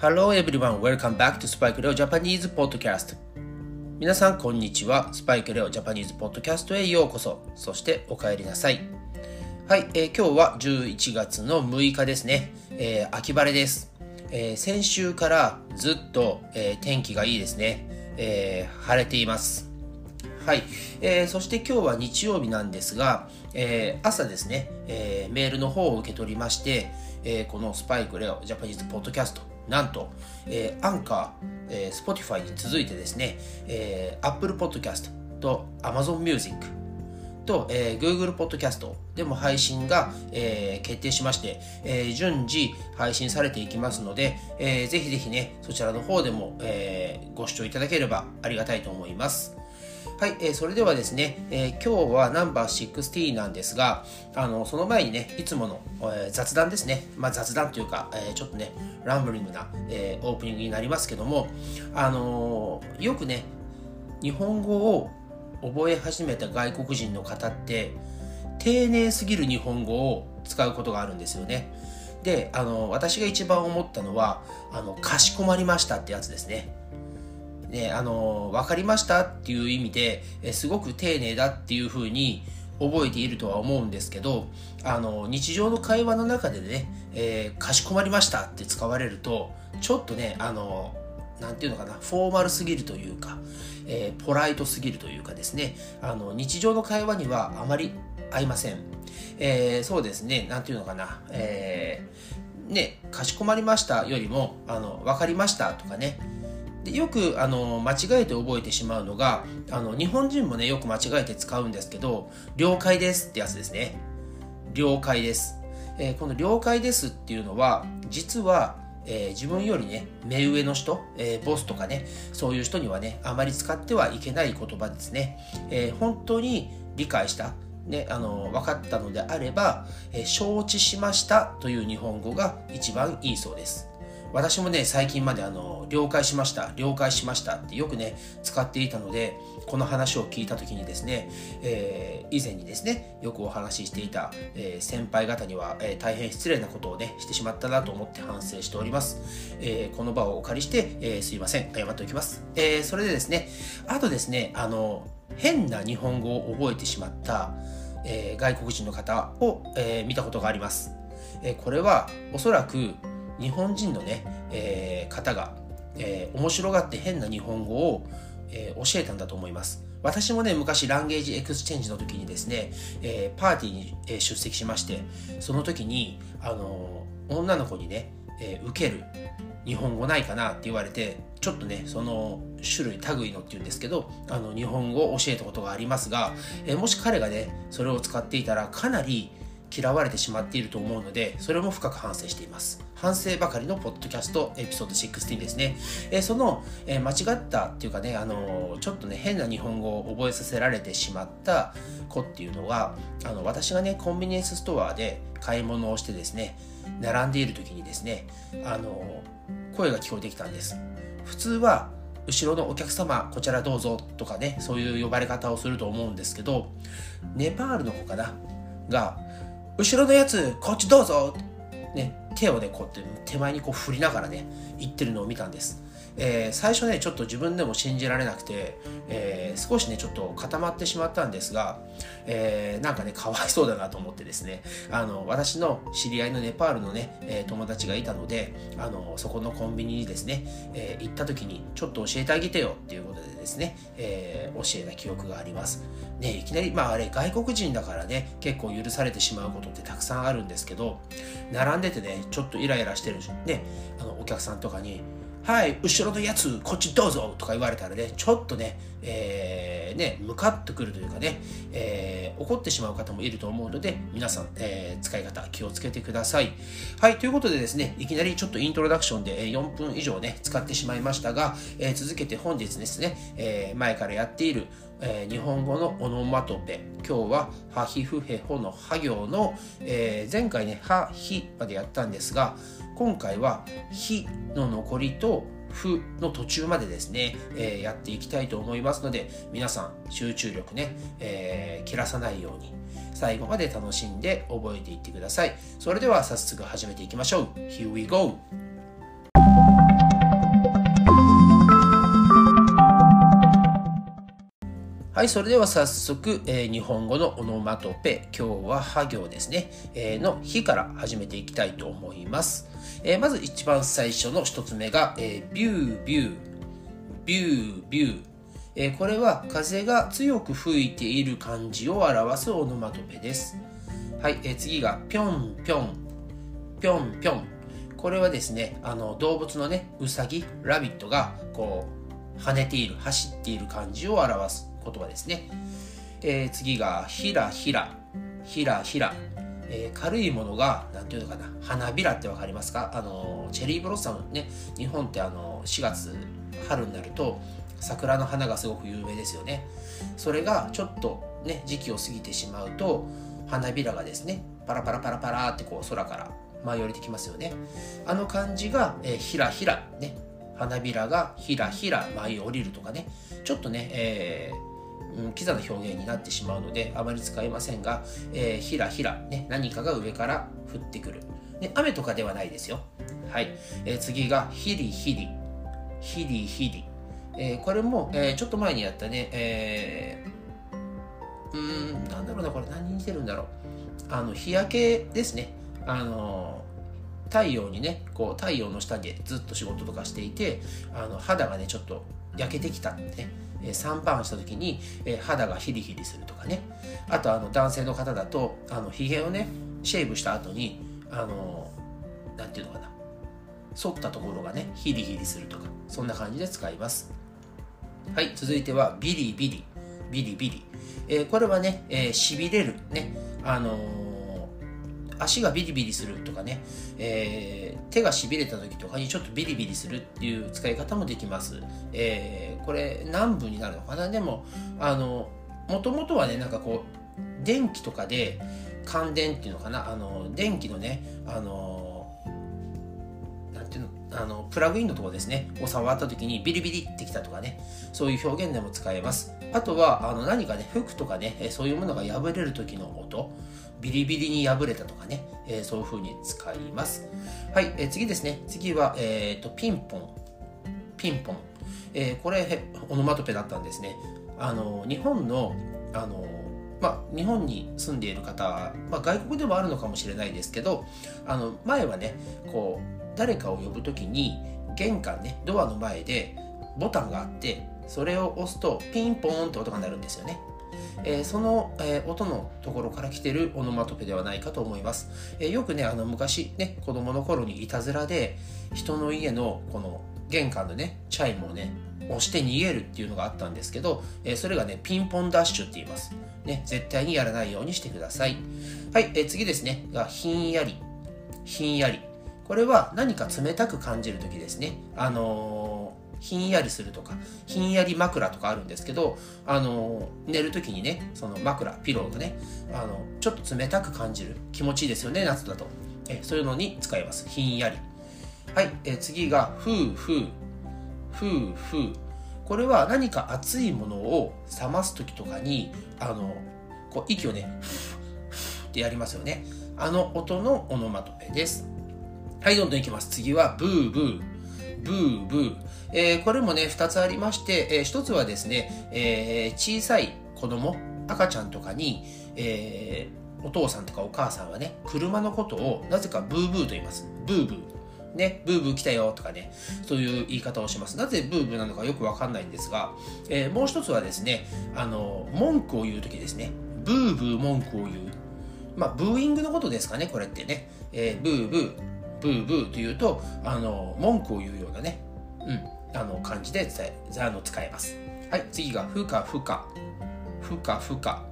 Hello everyone, welcome back to Spike Leo Japanese Podcast 皆さんこんにちは、スパイクレオジャパニーズポッドキャストへようこそ、そしてお帰りなさい。はい、えー、今日は11月の6日ですね、えー、秋晴れです。えー、先週からずっと、えー、天気がいいですね、えー、晴れています。はい、えー、そして今日は日曜日なんですが、えー、朝ですね、えー、メールの方を受け取りまして、えー、このスパイクレオジャパニーズポッドキャスト、なんと、えー、アンカー、えー、Spotify に続いてですね、えー、Apple Podcast と Amazon Music と、えー、Google Podcast でも配信が、えー、決定しまして、えー、順次配信されていきますので、えー、ぜひぜひね、そちらの方でも、えー、ご視聴いただければありがたいと思います。はい、えー、それではですね、えー、今日はナンバー16なんですが、あの、その前にね、いつもの、えー、雑談ですね。まあ雑談というか、えー、ちょっとね、ランブリングな、えー、オープニングになりますけども、あのー、よくね、日本語を覚え始めた外国人の方って丁寧すぎる日本語を使うことがあるんですよね。で、あの、私が一番思ったのは、あの、かしこまりましたってやつですね。ね、あの、わかりましたっていう意味で、えすごく丁寧だっていうふうに覚えているとは思うんですけど、あの、日常の会話の中でね、えー、かしこまりましたって使われると、ちょっとね、あの、なんていうのかな、フォーマルすぎるというか、えー、ポライトすぎるというかですね、あの、日常の会話にはあまり合いません。えー、そうですね、なんていうのかな、えー、ね、かしこまりましたよりも、あの、わかりましたとかね、でよくあの間違えて覚えてしまうのがあの日本人もねよく間違えて使うんですけど「了解です」ってやつですね「了解です」えー、この「了解です」っていうのは実はえー、自分よりね、目上の人、えー、ボスとかね、そういう人にはね、あまり使ってはいけない言葉ですね。え、本当に理解した、ね、あの、分かったのであれば、え承知しましたという日本語が一番いいそうです。私もね、最近まであの、了解しました、了解しましたってよくね、使っていたので、この話を聞いた時にですね、えー、以前にですね、よくお話ししていた、えー、先輩方には、えー、大変失礼なことをね、してしまったなと思って反省しております。えこの場をお借りして、えすいません、謝っておきます。えそれでですね、あとですね、あの、変な日本語を覚えてしまった、え外国人の方を、え見たことがあります。えこれはおそらく日本人のね、えー、方が、えー、面白がって変な日本語を、えー、教えたんだと思います。私もね、昔 language exchange の時にですね、えー、パーティーに、え出席しまして、その時に、あの女の子にね、え受ける日本語ないかなって言われて、ちょっとね、その種類、類のっていうんですけど、あの、日本語を教えたことがありますが、えもし彼がね、それを使っていたら、かなり嫌われてしまっていると思うので、それも深く反省しています。反省ばかりのポッドキャストエピソード16ですね。えー、その、えー、間違ったっていうかね、あのー、ちょっとね、変な日本語を覚えさせられてしまった子っていうのは、あの、私がね、コンビニエンスストアで買い物をしてですね、並んでいる時にですね、あの声が聞こえてきたんです。普通は、後ろのお客様、こちらどうぞとかね、そういう呼ばれ方をすると思うんですけど、ネパールの子かなが、後ろのやつ、こっちどうぞね、手をね、こうやって手前にこう振りながらね、言ってるのを見たんです。えー、最初ね、ちょっと自分でも信じられなくて、えー、少しね、ちょっと固まってしまったんですが、えー、なんかね、かわいそうだなと思ってですね、あの、私の知り合いのネパールのね、え友達がいたので、あの、そこのコンビニにですね、え行った時に、ちょっと教えてあげてよっていうことでですね、え教えた記憶があります。ね、いきなり、まああれ、外国人だからね、結構許されてしまうことってたくさんあるんですけど、並んでてね、ちょっとイライラしてる、ね、あの、お客さんとかに、はい、後ろのやつ、こっちどうぞとか言われたらね、ちょっとね、えー、ね、ムカっとくるというかね、えー、怒ってしまう方もいると思うので、皆さん、えー、使い方気をつけてください。はい、ということでですね、いきなりちょっとイントロダクションで4分以上ね、使ってしまいましたが、えー、続けて本日ですね、え、前からやっている、えー、日本語のオノマトペ。今日は、ハヒフヘホのハ行の、えー、前回ね、ハヒまでやったんですが、今回は「ひ」の残りと「ふ」の途中までですね、えー、やっていきたいと思いますので皆さん集中力ね、え、切らさないように最後まで楽しんで覚えていってくださいそれでは早速始めていきましょう Here we go! はい、それでは早速、えー、日本語のオノマトペ、今日はは行ですね、えー、の日から始めていきたいと思います。えー、まず一番最初の一つ目が、え、ビュービュー、ビュービュー。え、これは風が強く吹いている感じを表すオノマトペです。はい、え、次がぴょんぴょん、ぴょんぴょん。これはですね、あの動物のね、うさぎ、ラビットがこう跳ねている、走っている感じを表す言葉ですね。えー、次が、ひらひら、ひらひら。えー、軽いものが、なんていうのかな、花びらってわかりますか？あの、チェリーブロッサムね、日本ってあの、4月、春になると、桜の花がすごく有名ですよね。それがちょっとね、時期を過ぎてしまうと、花びらがですね、パラパラパラパラってこう空から舞い降りてきますよね。あの感じが、えー、ひらひら、ね、花びらがひらひら舞い降りるとかね、ちょっとね、えーうん、キザな表現になってしまうのであまり使いませんが、えー、ひらひら、ね、何かが上から降ってくる、ね、雨とかではないですよ。はい、えー、次がひりひり。ひりひり、えー、これも、えー、ちょっと前にやったね、えー、うんなんだろうなこれ。何に似てるんだろう。あの日焼けですね。あの太陽にねこう太陽の下でずっと仕事とかしていてあの肌がねちょっと焼けてきたんでね。え3パンした時に、え肌がヒリヒリするとかね。あとあの男性の方だとあのヒゲをねシェイブした後にあのなんていうのかな。反ったところがねヒリヒリするとかそんな感じで使います。はい続いてはビリビリ。ビリビリ、えー、これはね、えー、しびれるね。あのー足がビリビリするとかね、え、手がしびれた時とかにちょっとビリビリするっていう使い方もできます。えー、これ南部になるのかな？でも、あの、もともとはね、なんかこう、電気とかで感電っていうのかな、あの、電気のね、あの、なんていうの、あの、プラグインのところですね、を触った時にビリビリってきたとかね、そういう表現でも使えます。あとは、あの、何かね、服とかね、そういうものが破れる時の音、ビリビリに破れたとかね、えー、そういう風に使います。はい、えー、次ですね。次は、えっ、ー、と、ピンポン。ピンポン。えー、これ、オノマトペだったんですね。あの、日本の、あの、まあ、日本に住んでいる方は、まあ、外国でもあるのかもしれないですけど、あの、前はね、こう、誰かを呼ぶときに、玄関ね、ドアの前でボタンがあって、それを押すとピンポーンって音が鳴るんですよね。えー、その、えー、音のところから来てるオノマトペではないかと思います。えー、よくね、あの昔ね、子供の頃にいたずらで、人の家のこの玄関のね、チャイムをね、押して逃げるっていうのがあったんですけど、えそれがね、ピンポンダッシュって言います。ね、絶対にやらないようにしてください。はい、え次ですね、が、ひんやり。ひんやり。これは何か冷たく感じるときですね。あのひんやりするとか、ひんやり枕とかあるんですけど、あの、寝るときにね、その枕、ピローがね、あの、ちょっと冷たく感じる。気持ちいいですよね、夏だと。えそういうのに使います。ひんやり。はい、え次が、ふうふう。ふうふう。これは何か熱いものを冷ます時とかに、あの、こう息をね、ってやりますよね。あの音のオノマトペです。はい、どんどんいきます。次は、ブーブー。ブーブー。えー、これもね、2つありまして、えー、1つはですね、えー、小さい子供、赤ちゃんとかに、えー、お父さんとかお母さんはね、車のことをなぜかブーブーと言います。ブーブー。ね、ブーブー来たよとかね、そういう言い方をします。なぜブーブーなのかよくわかんないんですが、えー、もう一つはですね、あの、文句を言うときですね。ブーブー文句を言う。まあ、ブーイングのことですかね、これってね。えー、ブーブー、ブーブーというと、あの、文句を言うようなね、うん、あの、感じで伝え、あの、使えます。はい、次が、ふかふか。ふかふか。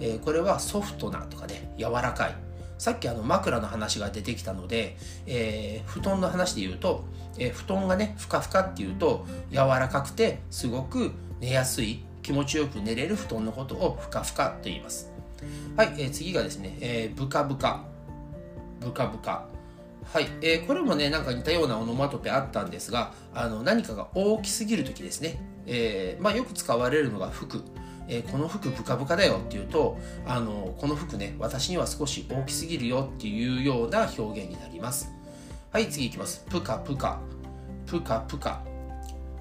えー、これはソフトなとかね、柔らかい。さっきあの枕の話が出てきたので、えー、布団の話で言うと、えー、布団がね、ふかふかっていうと、柔らかくて、すごく寝やすい、気持ちよく寝れる布団のことをふかふかと言います。はい、えー、次がですね、えー、ブカブカ。ブカブカ。はい、えー、これもね、なんか似たようなオノマトペあったんですが、あの何かが大きすぎる時ですね。えー、まあ、よく使われるのが服。えー、この服ブカブカだよっていうと、あの、この服ね、私には少し大きすぎるよっていうような表現になります。はい、次いきます。プカプカ。プカプカ。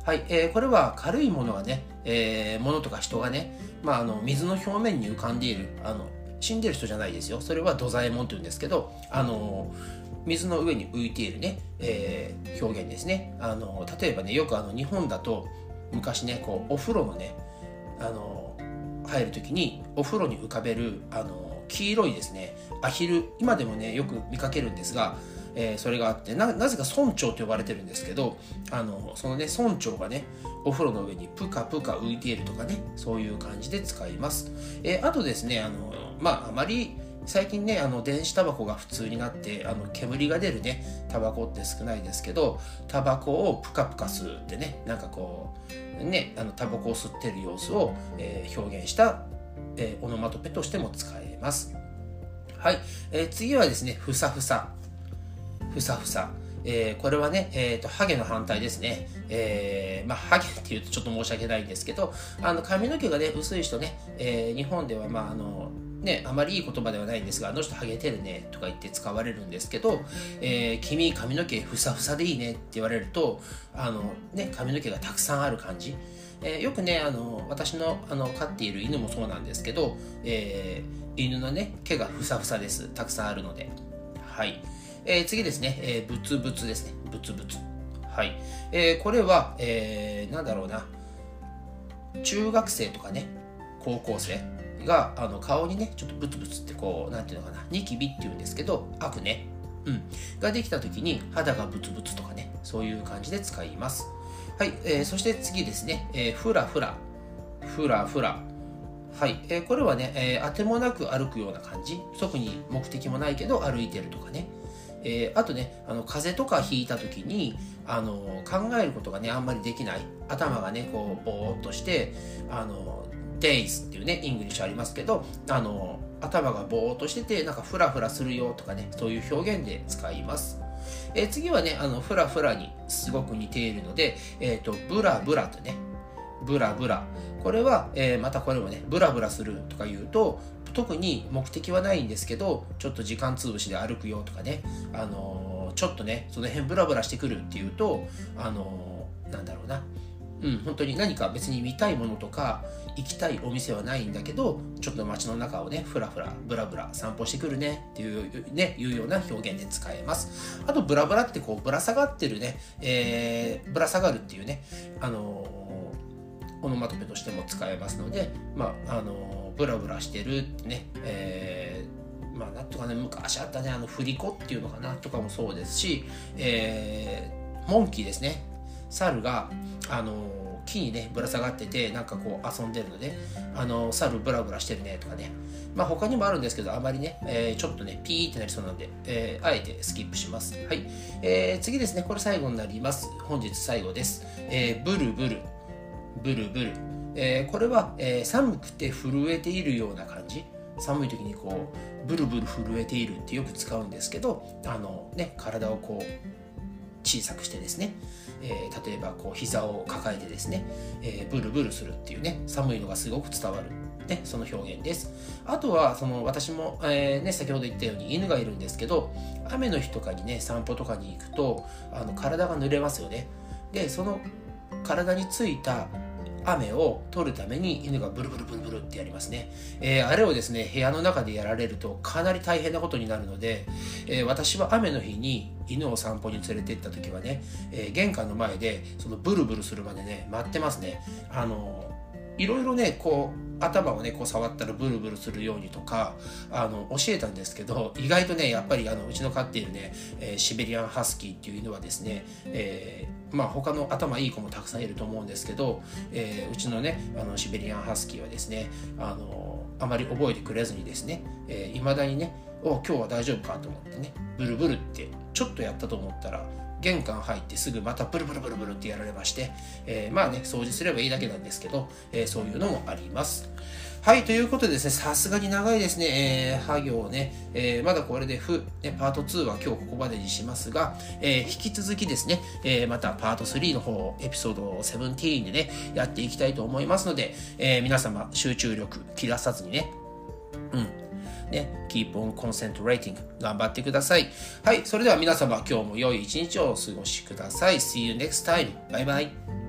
はい、えー、これは軽いものがね、えー、物とか人がね、まあ、あの水の表面に浮かんでいるあの死んでる人じゃないですよそれは土左衛門というんですけどあの水の上に浮いているね、えー、表現ですね。あの例えばねよくあの日本だと昔ねこうお風呂のねあの入る時にお風呂に浮かべるあの黄色いですね。アヒル今でもねよく見かけるんですがえー、それがあってなぜか村長と呼ばれてるんですけどあのそのね村長がねお風呂の上にプカプカ浮いているとかねそういう感じで使います、えー、あとですねあのまああまり最近ねあの電子タバコが普通になってあの煙が出るねタバコって少ないですけどタバコをプカプカ吸ってねなんかこうねあのタバコを吸ってる様子を、えー、表現した、えー、オノマトペとしても使えますはい、えー、次はですねふさふさふさふさ。えー、これはね、えっ、ー、と、ハゲの反対ですね。えー、まあ、ハゲって言うとちょっと申し訳ないんですけど、あの、髪の毛がね、薄い人ね、えー、日本では、まあ、あの、ね、あまりいい言葉ではないんですが、あの人ハゲてるねとか言って使われるんですけど、えー、君髪の毛ふさふさでいいねって言われると、あの、ね、髪の毛がたくさんある感じ。えー、よくね、あの、私のあの飼っている犬もそうなんですけど、えー、犬のね、毛がふさふさです。たくさんあるので。はい。えー、次ですね、えー、ブツブツですね。ブツブツ。はい。えー、これは、えー、なんだろうな。中学生とかね、高校生が、あの、顔にね、ちょっとブツブツってこう、なんていうのかな、ニキビっていうんですけど、悪ね。うん。ができた時に、肌がブツブツとかね、そういう感じで使います。はい。えー、そして次ですね、えー、ふらふら。ふらふら。はい、えー、これはね、えー、当てもなく歩くような感じ特に目的もないけど歩いてるとかねえー、あとねあの風邪とかひいた時にあの考えることがねあんまりできない頭がねこうぼーっとしてあの days っていうねイングリッシュありますけどあの頭がぼーっとしててなんかフラフラするよとかねそういう表現で使います。えー、次はねあのフラフラにすごく似ているので、えーと、ブラブラとねブラブラこれは、えー、またこれもねブラブラするとか言うと特に目的はないんですけどちょっと時間潰しで歩くよとかね、あのー、ちょっとねその辺ブラブラしてくるっていうと、あのー、なんだろうなうん、本当に何か別に見たいものとか行きたいお店はないんだけどちょっと街の中をねふらふらブラブラ散歩してくるねっていうねいうような表現で使えます。あとブラブラってこうぶら下がってるね、えー、ぶら下がるっていうねあのー、オノマトペとしても使えますのでまああのーブラブラしてるってね、えー、まあなんとかね昔あったねあの振り子っていうのかなとかもそうですし、えー、モンキーですね。猿があの木にねぶら下がっててなんかこう遊んでるのであの猿ブラブラしてるねとかね。まあ他にもあるんですけどあまりね、えー、ちょっとねピーってなりそうなんで、えー、あえてスキップします。はい、えー、次ですね。これ最後になります。本日最後です、えー、ブルブル。ブルブル。えー、これは、えー、寒くて震えているような感じ。寒い時にこうブルブル震えているってよく使うんですけどあの、ね、体をこう小さくしてですね、えー、例えばこう膝を抱えてですね、えー、ブルブルするっていうね寒いのがすごく伝わる、ね、その表現です。あとはその私も、えーね、先ほど言ったように犬がいるんですけど雨の日とかにね散歩とかに行くとあの体が濡れますよね。でその体についた雨を取るために犬がブルブルブルブルってやりますね。えー、あれをですね、部屋の中でやられるとかなり大変なことになるので、えー、私は雨の日に犬を散歩に連れて行った時はね、えー、玄関の前でそのブルブルするまでね、待ってますね。あのいろいろね、こう、頭をね、こう触ったらブルブルするようにとか、あの、教えたんですけど、意外とね、やっぱりあの、うちの飼っているね、えー、シベリアンハスキーっていう犬はですね、えー、まあ他の頭いい子もたくさんいると思うんですけど、えー、うちのね、あの、シベリアンハスキーはですね、あの、あまり覚えてくれずにですね、えー、未だにね、お今日は大丈夫か？と思ってね、ブルブルってちょっとやったと思ったら、玄関入ってすぐまたブルブルブルブルってやられまして、えー、まあね、掃除すればいいだけなんですけど、えー、そういうのもあります。はい、ということでですね、さすがに長いですね、えー、は行ね、えー、まだこれでふ、ね、パート2は今日ここまでにしますが、えー、引き続きですね、えー、またパート3の方、エピソード17でね、やっていきたいと思いますので、えー、皆様集中力切らさずにね、うん、ね、keep on concentrating 頑張ってください。はい、それでは皆様今日も良い一日をお過ごしください。See you next time. バイバイ。